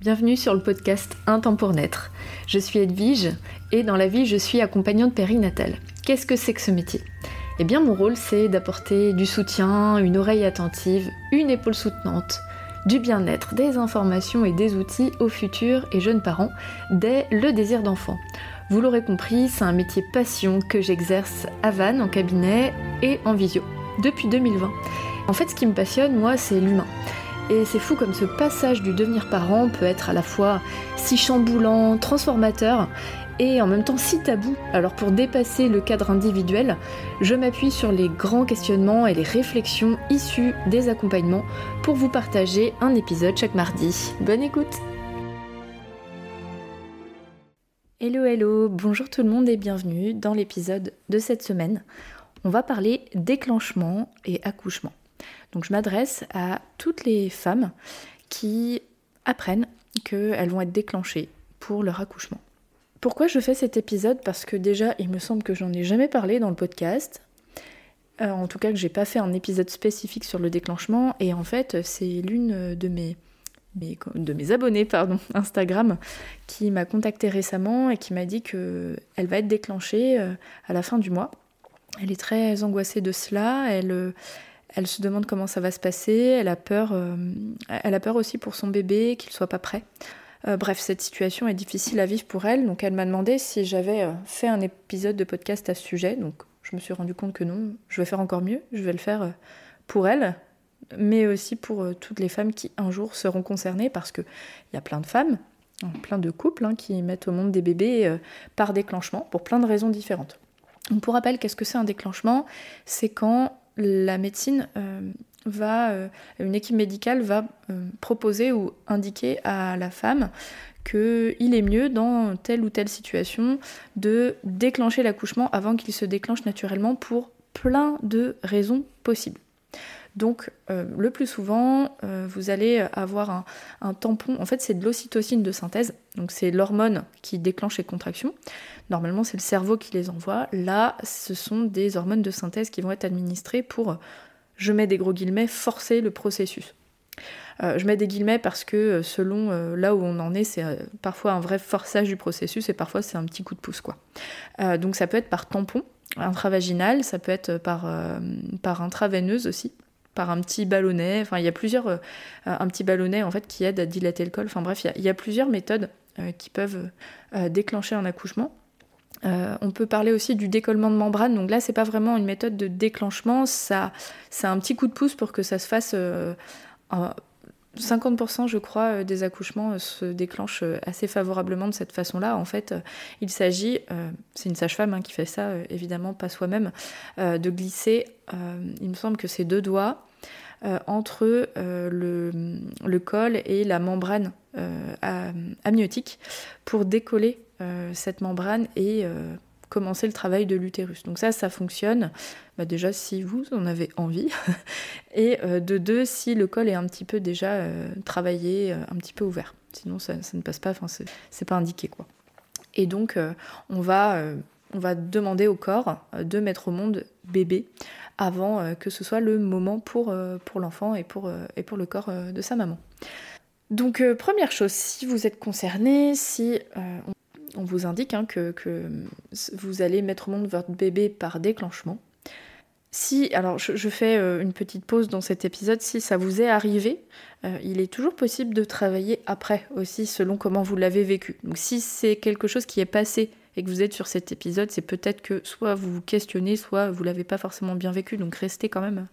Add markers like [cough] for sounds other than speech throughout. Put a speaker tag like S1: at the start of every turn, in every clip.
S1: bienvenue sur le podcast Un temps pour naître. Je suis Edwige et dans la vie je suis accompagnante périnatale. Qu'est-ce que c'est que ce métier? Eh bien mon rôle c'est d'apporter du soutien, une oreille attentive, une épaule soutenante, du bien-être, des informations et des outils aux futurs et jeunes parents dès le désir d'enfant. Vous l'aurez compris, c'est un métier passion que j'exerce à Vannes en cabinet et en visio depuis 2020. En fait ce qui me passionne moi c'est l'humain. Et c'est fou comme ce passage du devenir parent peut être à la fois si chamboulant, transformateur et en même temps si tabou. Alors pour dépasser le cadre individuel, je m'appuie sur les grands questionnements et les réflexions issues des accompagnements pour vous partager un épisode chaque mardi. Bonne écoute Hello hello, bonjour tout le monde et bienvenue dans l'épisode de cette semaine. On va parler déclenchement et accouchement. Donc je m'adresse à toutes les femmes qui apprennent qu'elles vont être déclenchées pour leur accouchement. Pourquoi je fais cet épisode? Parce que déjà, il me semble que j'en ai jamais parlé dans le podcast. Euh, en tout cas, que j'ai pas fait un épisode spécifique sur le déclenchement. Et en fait, c'est l'une de mes, abonnés pardon, [laughs] Instagram qui m'a contacté récemment et qui m'a dit qu'elle va être déclenchée euh, à la fin du mois. Elle est très angoissée de cela. Elle, euh, elle se demande comment ça va se passer, elle a peur, euh, elle a peur aussi pour son bébé, qu'il soit pas prêt. Euh, bref, cette situation est difficile à vivre pour elle, donc elle m'a demandé si j'avais euh, fait un épisode de podcast à ce sujet, donc je me suis rendu compte que non, je vais faire encore mieux, je vais le faire pour elle, mais aussi pour toutes les femmes qui un jour seront concernées, parce qu'il y a plein de femmes, plein de couples hein, qui mettent au monde des bébés par déclenchement, pour plein de raisons différentes. Donc pour rappel, qu'est-ce que c'est un déclenchement? C'est quand la médecine euh, va, euh, une équipe médicale va euh, proposer ou indiquer à la femme qu'il est mieux dans telle ou telle situation de déclencher l'accouchement avant qu'il se déclenche naturellement pour plein de raisons possibles. Donc le plus souvent, vous allez avoir un, tampon, en fait c'est de l'ocytocine de synthèse, donc c'est l'hormone qui déclenche les contractions. Normalement, c'est le cerveau qui les envoie. Là, ce sont des hormones de synthèse qui vont être administrées pour, je mets des gros guillemets, forcer le processus. Euh, je mets des guillemets parce que euh, selon euh, là où on en est, c'est parfois un vrai forçage du processus et parfois c'est un petit coup de pouce. quoi. donc ça peut être par tampon intravaginal, ça peut être par, par intraveineuse aussi par un petit ballonnet, enfin il y a plusieurs, un petit ballonnet en fait qui aide à dilater le col, enfin bref, il y, a, plusieurs méthodes qui peuvent déclencher un accouchement. Euh, on peut parler aussi du décollement de membrane. Donc là, c'est pas vraiment une méthode de déclenchement, ça, c'est un petit coup de pouce pour que ça se fasse. 50% euh, je crois euh, des accouchements se déclenchent assez favorablement de cette façon-là. En fait, il s'agit, c'est une sage-femme hein, qui fait ça, évidemment pas soi-même, de glisser, il me semble que c'est deux doigts entre le, le, col et la membrane amniotique pour décoller euh, cette membrane et euh, commencer le travail de l'utérus. Donc ça, ça fonctionne bah, déjà si vous en avez envie, [laughs] et euh, de deux, si le col est un petit peu déjà travaillé, un petit peu ouvert. Sinon, ça, ne passe pas, enfin, c'est pas indiqué quoi. Et donc, on, va, on va demander au corps de mettre au monde bébé avant que ce soit le moment pour, pour l'enfant et pour, et pour le corps de sa maman. Donc, première chose, si vous êtes concerné, si on vous indique hein, que, vous allez mettre au monde votre bébé par déclenchement. Si, alors je, fais euh, une petite pause dans cet épisode, si ça vous est arrivé, euh, il est toujours possible de travailler après aussi selon comment vous l'avez vécu. Donc si c'est quelque chose qui est passé et que vous êtes sur cet épisode, c'est peut-être que soit vous vous questionnez, soit vous l'avez pas forcément bien vécu. Donc restez quand même,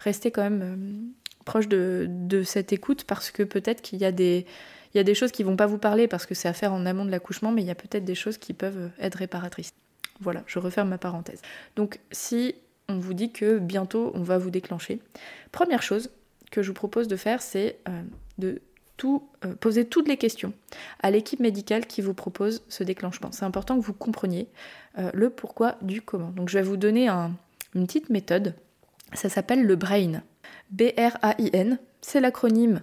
S1: restez quand même euh, proche de, cette écoute parce que peut-être qu'il y a des, il y a des choses qui vont pas vous parler parce que c'est à faire en amont de l'accouchement, mais il y a peut-être des choses qui peuvent être réparatrices. Voilà, je referme ma parenthèse. Donc si on vous dit que bientôt on va vous déclencher, première chose que je vous propose de faire, c'est euh, de euh, poser toutes les questions à l'équipe médicale qui vous propose ce déclenchement. C'est important que vous compreniez euh, le pourquoi du comment. Donc je vais vous donner une petite méthode. Ça s'appelle le BRAIN. B-R-A-I-N. C'est l'acronyme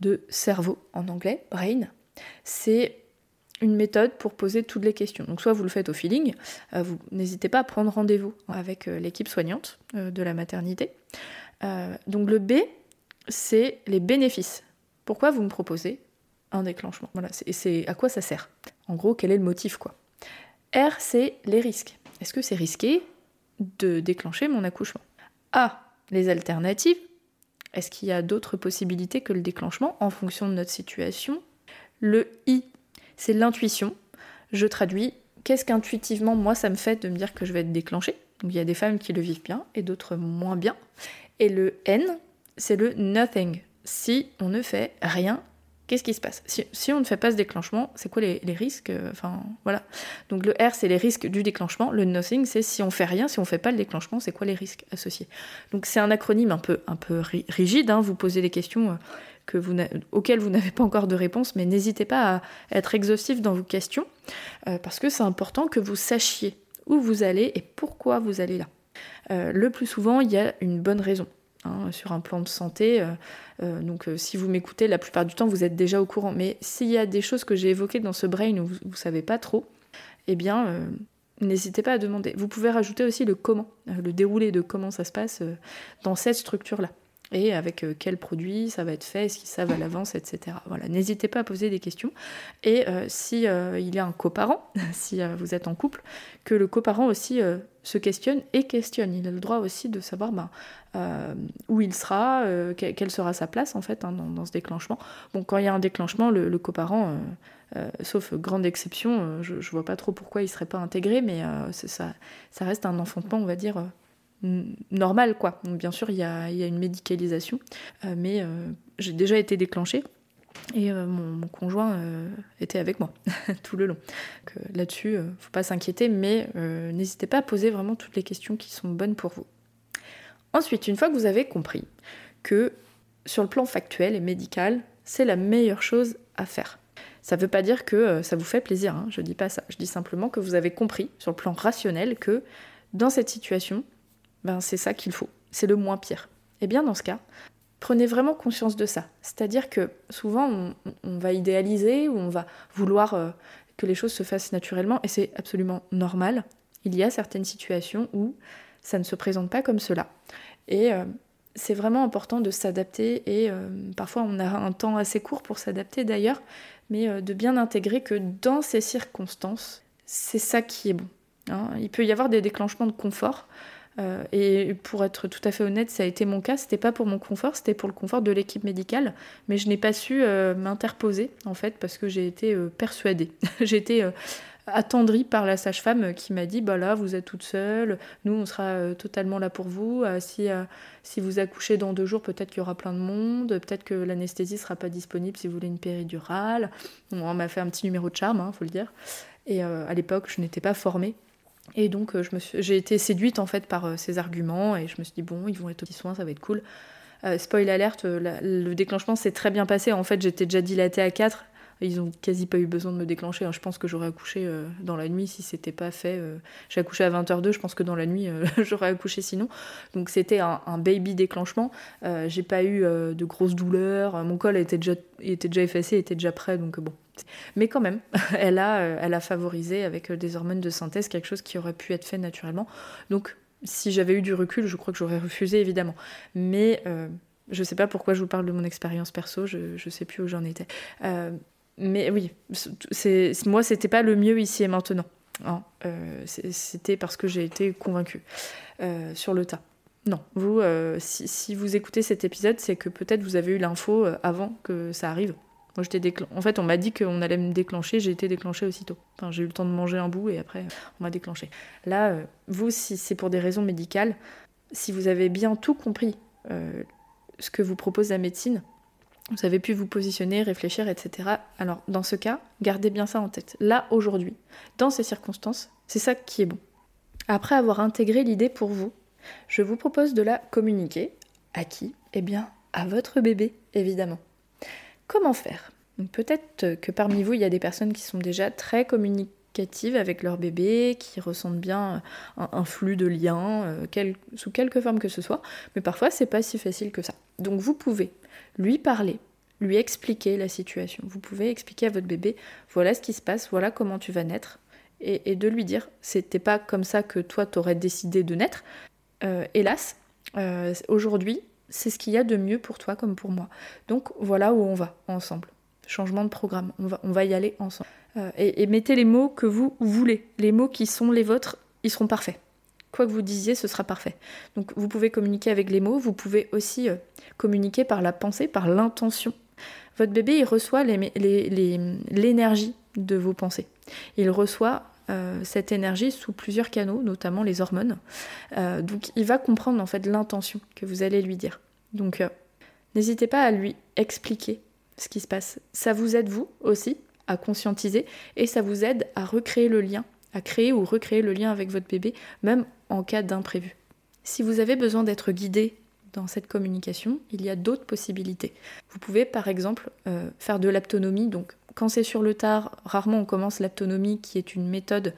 S1: de cerveau en anglais, brain, c'est une méthode pour poser toutes les questions. Donc soit vous le faites au feeling, euh, vous n'hésitez pas à prendre rendez-vous avec l'équipe soignante de la maternité. donc le B, c'est les bénéfices. Pourquoi vous me proposez un déclenchement? Voilà, c'est à quoi ça sert? En gros, quel est le motif quoi? R, c'est les risques. Est-ce que c'est risqué de déclencher mon accouchement? A, les alternatives. Est-ce qu'il y a d'autres possibilités que le déclenchement en fonction de notre situation? Le I, c'est l'intuition. Je traduis qu'est-ce qu'intuitivement moi ça me fait de me dire que je vais être déclenchée? Donc il y a des femmes qui le vivent bien et d'autres moins bien. Et le N, c'est le nothing. Si on ne fait rien qu'est-ce qui se passe? Si, on ne fait pas ce déclenchement, c'est quoi les, risques euh, Enfin, voilà. Donc le R, c'est les risques du déclenchement. Le nothing, c'est si on fait rien, si on fait pas le déclenchement, c'est quoi les risques associés? Donc c'est un acronyme un peu, un peu rigide. Hein. vous posez des questions euh, auxquelles vous n'avez pas encore de réponse, mais n'hésitez pas à être exhaustif dans vos questions, euh, parce que c'est important que vous sachiez où vous allez et pourquoi vous allez là. le plus souvent, il y a une bonne raison. Hein, sur un plan de santé. Euh, euh, donc euh, si vous m'écoutez, la plupart du temps, vous êtes déjà au courant. Mais s'il y a des choses que j'ai évoquées dans ce brain où vous ne savez pas trop, eh bien, n'hésitez pas à demander. Vous pouvez rajouter aussi le comment, le déroulé de comment ça se passe dans cette structure-là et avec euh, quel produit ça va être fait, est-ce qu'ils savent à l'avance, etc. Voilà, n'hésitez pas à poser des questions. Et euh, si euh, il y a un coparent, [laughs] si vous êtes en couple, que le coparent aussi se questionne et questionne. Il a le droit aussi de savoir ben, où il sera, quelle sera sa place en fait hein, dans, ce déclenchement. Bon, quand il y a un déclenchement, le, coparent, sauf grande exception, je, je vois pas trop pourquoi il serait pas intégré, mais ça reste un enfantement, on va dire normal quoi. bien sûr il y a, une médicalisation, euh, mais euh, j'ai déjà été déclenchée et euh, mon, conjoint était avec moi [laughs] tout le long. Là-dessus, faut pas s'inquiéter, mais n'hésitez pas à poser vraiment toutes les questions qui sont bonnes pour vous. Ensuite, une fois que vous avez compris que sur le plan factuel et médical, c'est la meilleure chose à faire. Ça ne veut pas dire que ça vous fait plaisir, hein, je dis pas ça. Je dis simplement que vous avez compris sur le plan rationnel que dans cette situation, ben c'est ça qu'il faut. C'est le moins pire. Et eh bien dans ce cas, prenez vraiment conscience de ça. C'est-à-dire que souvent on, va idéaliser ou on va vouloir euh, que les choses se fassent naturellement et c'est absolument normal. Il y a certaines situations où ça ne se présente pas comme cela. Et euh, c'est vraiment important de s'adapter et euh, parfois on a un temps assez court pour s'adapter d'ailleurs, mais de bien intégrer que dans ces circonstances, c'est ça qui est bon. Hein. Il peut y avoir des déclenchements de confort, euh, et pour être tout à fait honnête, ça a été mon cas. C'était pas pour mon confort, c'était pour le confort de l'équipe médicale. Mais je n'ai pas su euh, m'interposer, en fait, parce que j'ai été euh, persuadée. [laughs] j'ai été attendrie par la sage-femme qui m'a dit bah là, vous êtes toute seule, nous, on sera totalement là pour vous. si, si vous accouchez dans deux jours, peut-être qu'il y aura plein de monde, peut-être que l'anesthésie sera pas disponible si vous voulez une péridurale. on m'a fait un petit numéro de charme, il hein, faut le dire. Et à l'époque, je n'étais pas formée. Et donc euh, j'ai été séduite en fait par euh, ces arguments et je me suis dit bon ils vont être au petit soin, ça va être cool. Euh, spoil alerte, le déclenchement s'est très bien passé. En fait j'étais déjà dilatée à 4. Ils ont quasi pas eu besoin de me déclencher. Hein. Je pense que j'aurais accouché dans la nuit si c'était pas fait. J'ai accouché à 20h02, je pense que dans la nuit [laughs] j'aurais accouché sinon. Donc c'était un, baby déclenchement. J'ai pas eu de grosses douleurs. Mon col était déjà, était déjà effacé, était déjà prêt. Donc bon, mais quand même, [laughs] elle a, euh, elle a favorisé avec euh, des hormones de synthèse quelque chose qui aurait pu être fait naturellement. Donc, si j'avais eu du recul, je crois que j'aurais refusé évidemment. Mais euh, je sais pas pourquoi je vous parle de mon expérience perso, je, ne sais plus où j'en étais. mais oui, c'est, moi, c'était pas le mieux ici et maintenant. Hein. c'était parce que j'ai été convaincue sur le tas. Non, vous, si, vous écoutez cet épisode, c'est que peut-être vous avez eu l'info avant que ça arrive. Moi, En fait, on m'a dit qu'on allait me déclencher, j'ai été déclenchée aussitôt. Enfin, j'ai eu le temps de manger un bout et après, on m'a déclenché. Là, euh, vous, si c'est pour des raisons médicales, si vous avez bien tout compris euh, ce que vous propose la médecine, vous avez pu vous positionner, réfléchir, etc. Alors, dans ce cas, gardez bien ça en tête. Là, aujourd'hui, dans ces circonstances, c'est ça qui est bon. Après avoir intégré l'idée pour vous, je vous propose de la communiquer. À qui? Eh bien, à votre bébé, évidemment. Comment faire? Peut-être que parmi vous, il y a des personnes qui sont déjà très communicatives avec leur bébé, qui ressentent bien un, flux de liens, euh, sous quelque forme que ce soit, mais parfois c'est pas si facile que ça. Donc vous pouvez lui parler, lui expliquer la situation. Vous pouvez expliquer à votre bébé, voilà ce qui se passe, voilà comment tu vas naître, et, de lui dire, c'était pas comme ça que toi t'aurais décidé de naître. Euh, hélas, euh, aujourd'hui, c'est ce qu'il y a de mieux pour toi comme pour moi. Donc voilà où on va ensemble. changement de programme. On va, on va y aller ensemble. et, mettez les mots que vous voulez. Les mots qui sont les vôtres, ils seront parfaits. Quoi que vous disiez, ce sera parfait. Donc vous pouvez communiquer avec les mots, vous pouvez aussi communiquer par la pensée, par l'intention. Votre bébé, il reçoit l'énergie de vos pensées. Il reçoit euh, cette énergie sous plusieurs canaux, notamment les hormones. Euh, donc il va comprendre en fait l'intention que vous allez lui dire. Donc euh, n'hésitez pas à lui expliquer ce qui se passe. Ça vous aide vous aussi à conscientiser et ça vous aide à recréer le lien, à créer ou recréer le lien avec votre bébé, même en cas d'imprévu. Si vous avez besoin d'être guidé dans cette communication, il y a d'autres possibilités. Vous pouvez par exemple faire de l'autonomie, donc quand c'est sur le tard, rarement on commence l'autonomie qui est une méthode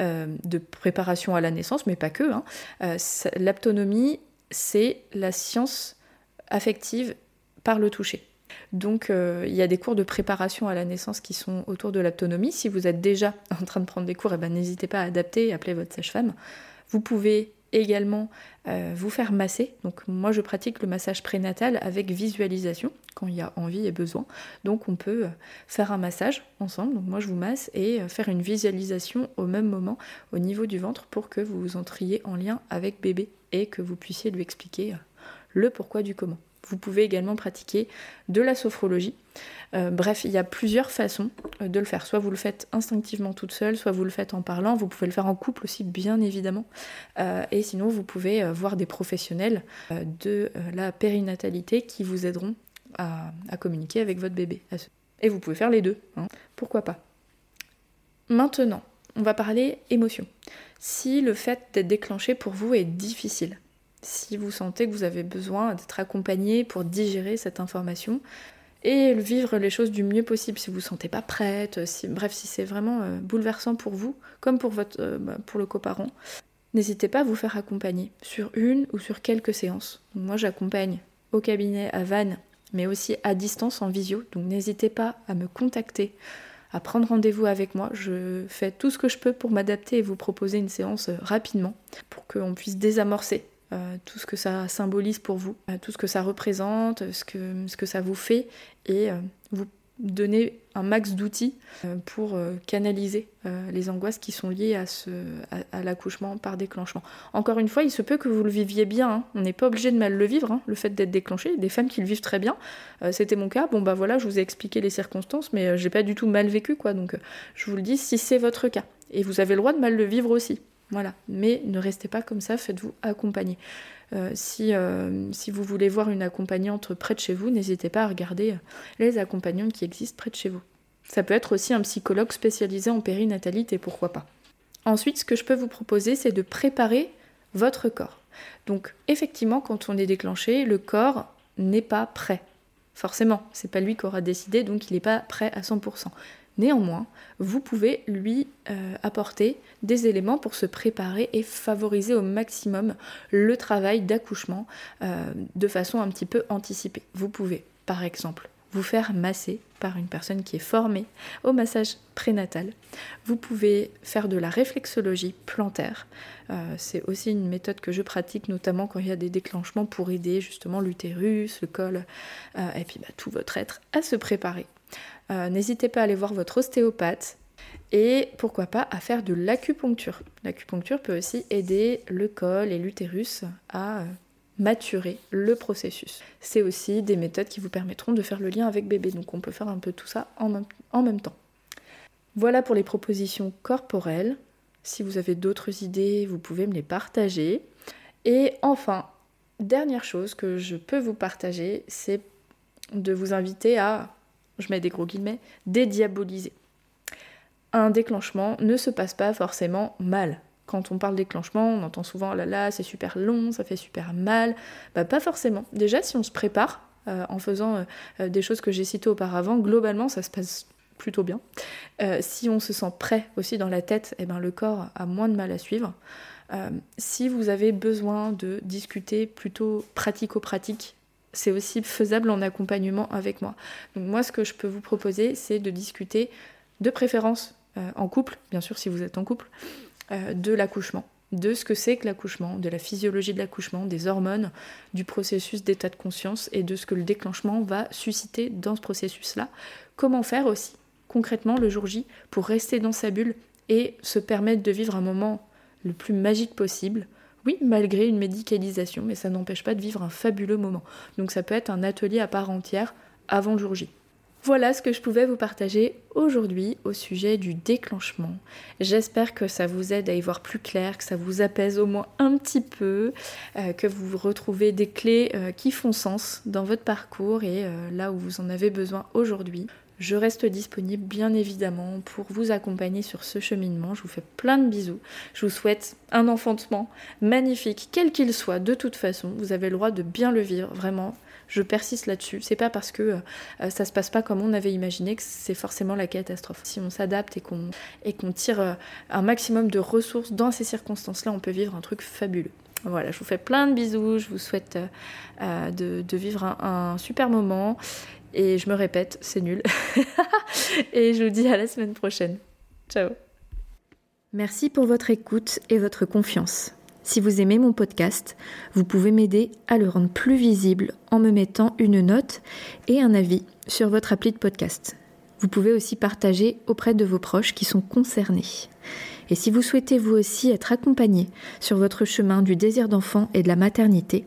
S1: euh, de préparation à la naissance, mais pas que. Hein. Euh, l'autonomie, c'est la science affective par le toucher. Donc euh, il y a des cours de préparation à la naissance qui sont autour de l'autonomie. Si vous êtes déjà en train de prendre des cours, eh ben, n'hésitez pas à adapter et appeler votre sage-femme. Vous pouvez également euh, vous faire masser. Donc moi je pratique le massage prénatal avec visualisation quand il y a envie et besoin. Donc on peut euh, faire un massage ensemble. Donc moi je vous masse et euh, faire une visualisation au même moment au niveau du ventre pour que vous entriez en lien avec bébé et que vous puissiez lui expliquer le pourquoi du comment. Vous pouvez également pratiquer de la sophrologie. Bref, il y a plusieurs façons de le faire. Soit vous le faites instinctivement toute seule, soit vous le faites en parlant. Vous pouvez le faire en couple aussi, bien évidemment. Euh, et sinon, vous pouvez voir des professionnels de la périnatalité qui vous aideront à, communiquer avec votre bébé. Et vous pouvez faire les deux. Hein. Pourquoi pas? Maintenant, on va parler émotion. Si le fait d'être déclenché pour vous est difficile, si vous sentez que vous avez besoin d'être accompagné pour digérer cette information et vivre les choses du mieux possible si vous ne vous sentez pas prête, si, bref, si c'est vraiment euh, bouleversant pour vous, comme pour, votre, euh, bah, pour le coparent, n'hésitez pas à vous faire accompagner sur une ou sur quelques séances. moi j'accompagne au cabinet à Vannes, mais aussi à distance en visio, donc n'hésitez pas à me contacter à prendre rendez-vous avec moi. Je fais tout ce que je peux pour m'adapter et vous proposer une séance euh, rapidement pour qu'on puisse désamorcer euh, tout ce que ça symbolise pour vous, euh, tout ce que ça représente, ce que, ça vous fait, et euh, vous donner un max d'outils pour canaliser les angoisses qui sont liées à, l'accouchement par déclenchement. Encore une fois, il se peut que vous le viviez bien, hein. on n'est pas obligé de mal le vivre, hein, le fait d'être déclenché, des femmes qui le vivent très bien, c'était mon cas, bon bah voilà, je vous ai expliqué les circonstances, mais j'ai pas du tout mal vécu quoi, donc je vous le dis si c'est votre cas, et vous avez le droit de mal le vivre aussi, voilà. Mais ne restez pas comme ça, faites-vous accompagner. Euh, si, euh, si, vous voulez voir une accompagnante près de chez vous, n'hésitez pas à regarder euh, les accompagnantes qui existent près de chez vous. Ça peut être aussi un psychologue spécialisé en périnatalité, pourquoi pas. Ensuite, ce que je peux vous proposer, c'est de préparer votre corps. Donc, effectivement, quand on est déclenché, le corps n'est pas prêt. Forcément, c'est pas lui qui aura décidé, donc il n'est pas prêt à 100%. Néanmoins, vous pouvez lui euh, apporter des éléments pour se préparer et favoriser au maximum le travail d'accouchement euh, de façon un petit peu anticipée. Vous pouvez, par exemple, vous faire masser par une personne qui est formée au massage prénatal. Vous pouvez faire de la réflexologie plantaire. Euh, c'est aussi une méthode que je pratique notamment quand il y a des déclenchements pour aider justement l'utérus, le col et puis bah, tout votre être à se préparer euh, n'hésitez pas à aller voir votre ostéopathe et pourquoi pas à faire de l'acupuncture. L'acupuncture peut aussi aider le col et l'utérus à euh, maturer le processus. C'est aussi des méthodes qui vous permettront de faire le lien avec bébé, donc on peut faire un peu tout ça en même, en même temps. Voilà pour les propositions corporelles. Si vous avez d'autres idées, vous pouvez me les partager. Et enfin, dernière chose que je peux vous partager, c'est de vous inviter à je mets des gros guillemets, dédiaboliser. Un déclenchement ne se passe pas forcément mal. Quand on parle déclenchement, on entend souvent oh là là, c'est super long, ça fait super mal. Bah, pas forcément. Déjà, si on se prépare euh, en faisant euh, euh, des choses que j'ai citées auparavant, globalement, ça se passe plutôt bien. si on se sent prêt aussi dans la tête, eh ben, le corps a moins de mal à suivre. si vous avez besoin de discuter plutôt pratico-pratique c'est aussi faisable en accompagnement avec moi. Donc moi, ce que je peux vous proposer, c'est de discuter de préférence euh, en couple, bien sûr si vous êtes en couple, euh, de l'accouchement. de ce que c'est que l'accouchement, de la physiologie de l'accouchement, des hormones, du processus d'état de conscience et de ce que le déclenchement va susciter dans ce processus-là. Comment faire aussi concrètement le jour J pour rester dans sa bulle et se permettre de vivre un moment le plus magique possible. Oui, malgré une médicalisation, mais ça n'empêche pas de vivre un fabuleux moment. Donc ça peut être un atelier à part entière avant le jour J. Voilà ce que je pouvais vous partager aujourd'hui au sujet du déclenchement. J'espère que ça vous aide à y voir plus clair, que ça vous apaise au moins un petit peu, euh, que vous retrouvez des clés euh, qui font sens dans votre parcours et euh, là où vous en avez besoin aujourd'hui. Je reste disponible bien évidemment pour vous accompagner sur ce cheminement. Je vous fais plein de bisous. Je vous souhaite un enfantement magnifique, quel qu'il soit. De toute façon, vous avez le droit de bien le vivre, vraiment je persiste là-dessus. C'est pas parce que euh, ça se passe pas comme on avait imaginé que c'est forcément la catastrophe. Si on s'adapte et qu'on et qu'on tire euh, un maximum de ressources dans ces circonstances-là, on peut vivre un truc fabuleux. Voilà, je vous fais plein de bisous, je vous souhaite euh, de, vivre un, super moment. Et je me répète, c'est nul. [laughs] et je vous dis à la semaine prochaine. Ciao. Merci pour votre écoute et votre confiance. Si vous aimez mon podcast, vous pouvez m'aider à le rendre plus visible en me mettant une note et un avis sur votre appli de podcast. Vous pouvez aussi partager auprès de vos proches qui sont concernés. Et si vous souhaitez vous aussi être accompagné sur votre chemin du désir d'enfant et de la maternité,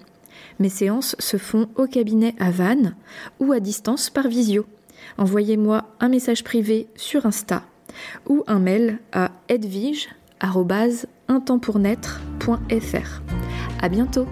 S1: mes séances se font au cabinet à Vannes ou à distance par visio. Envoyez-moi un message privé sur Insta ou un mail à edvige.com un temps pour naître.fr. À bientôt!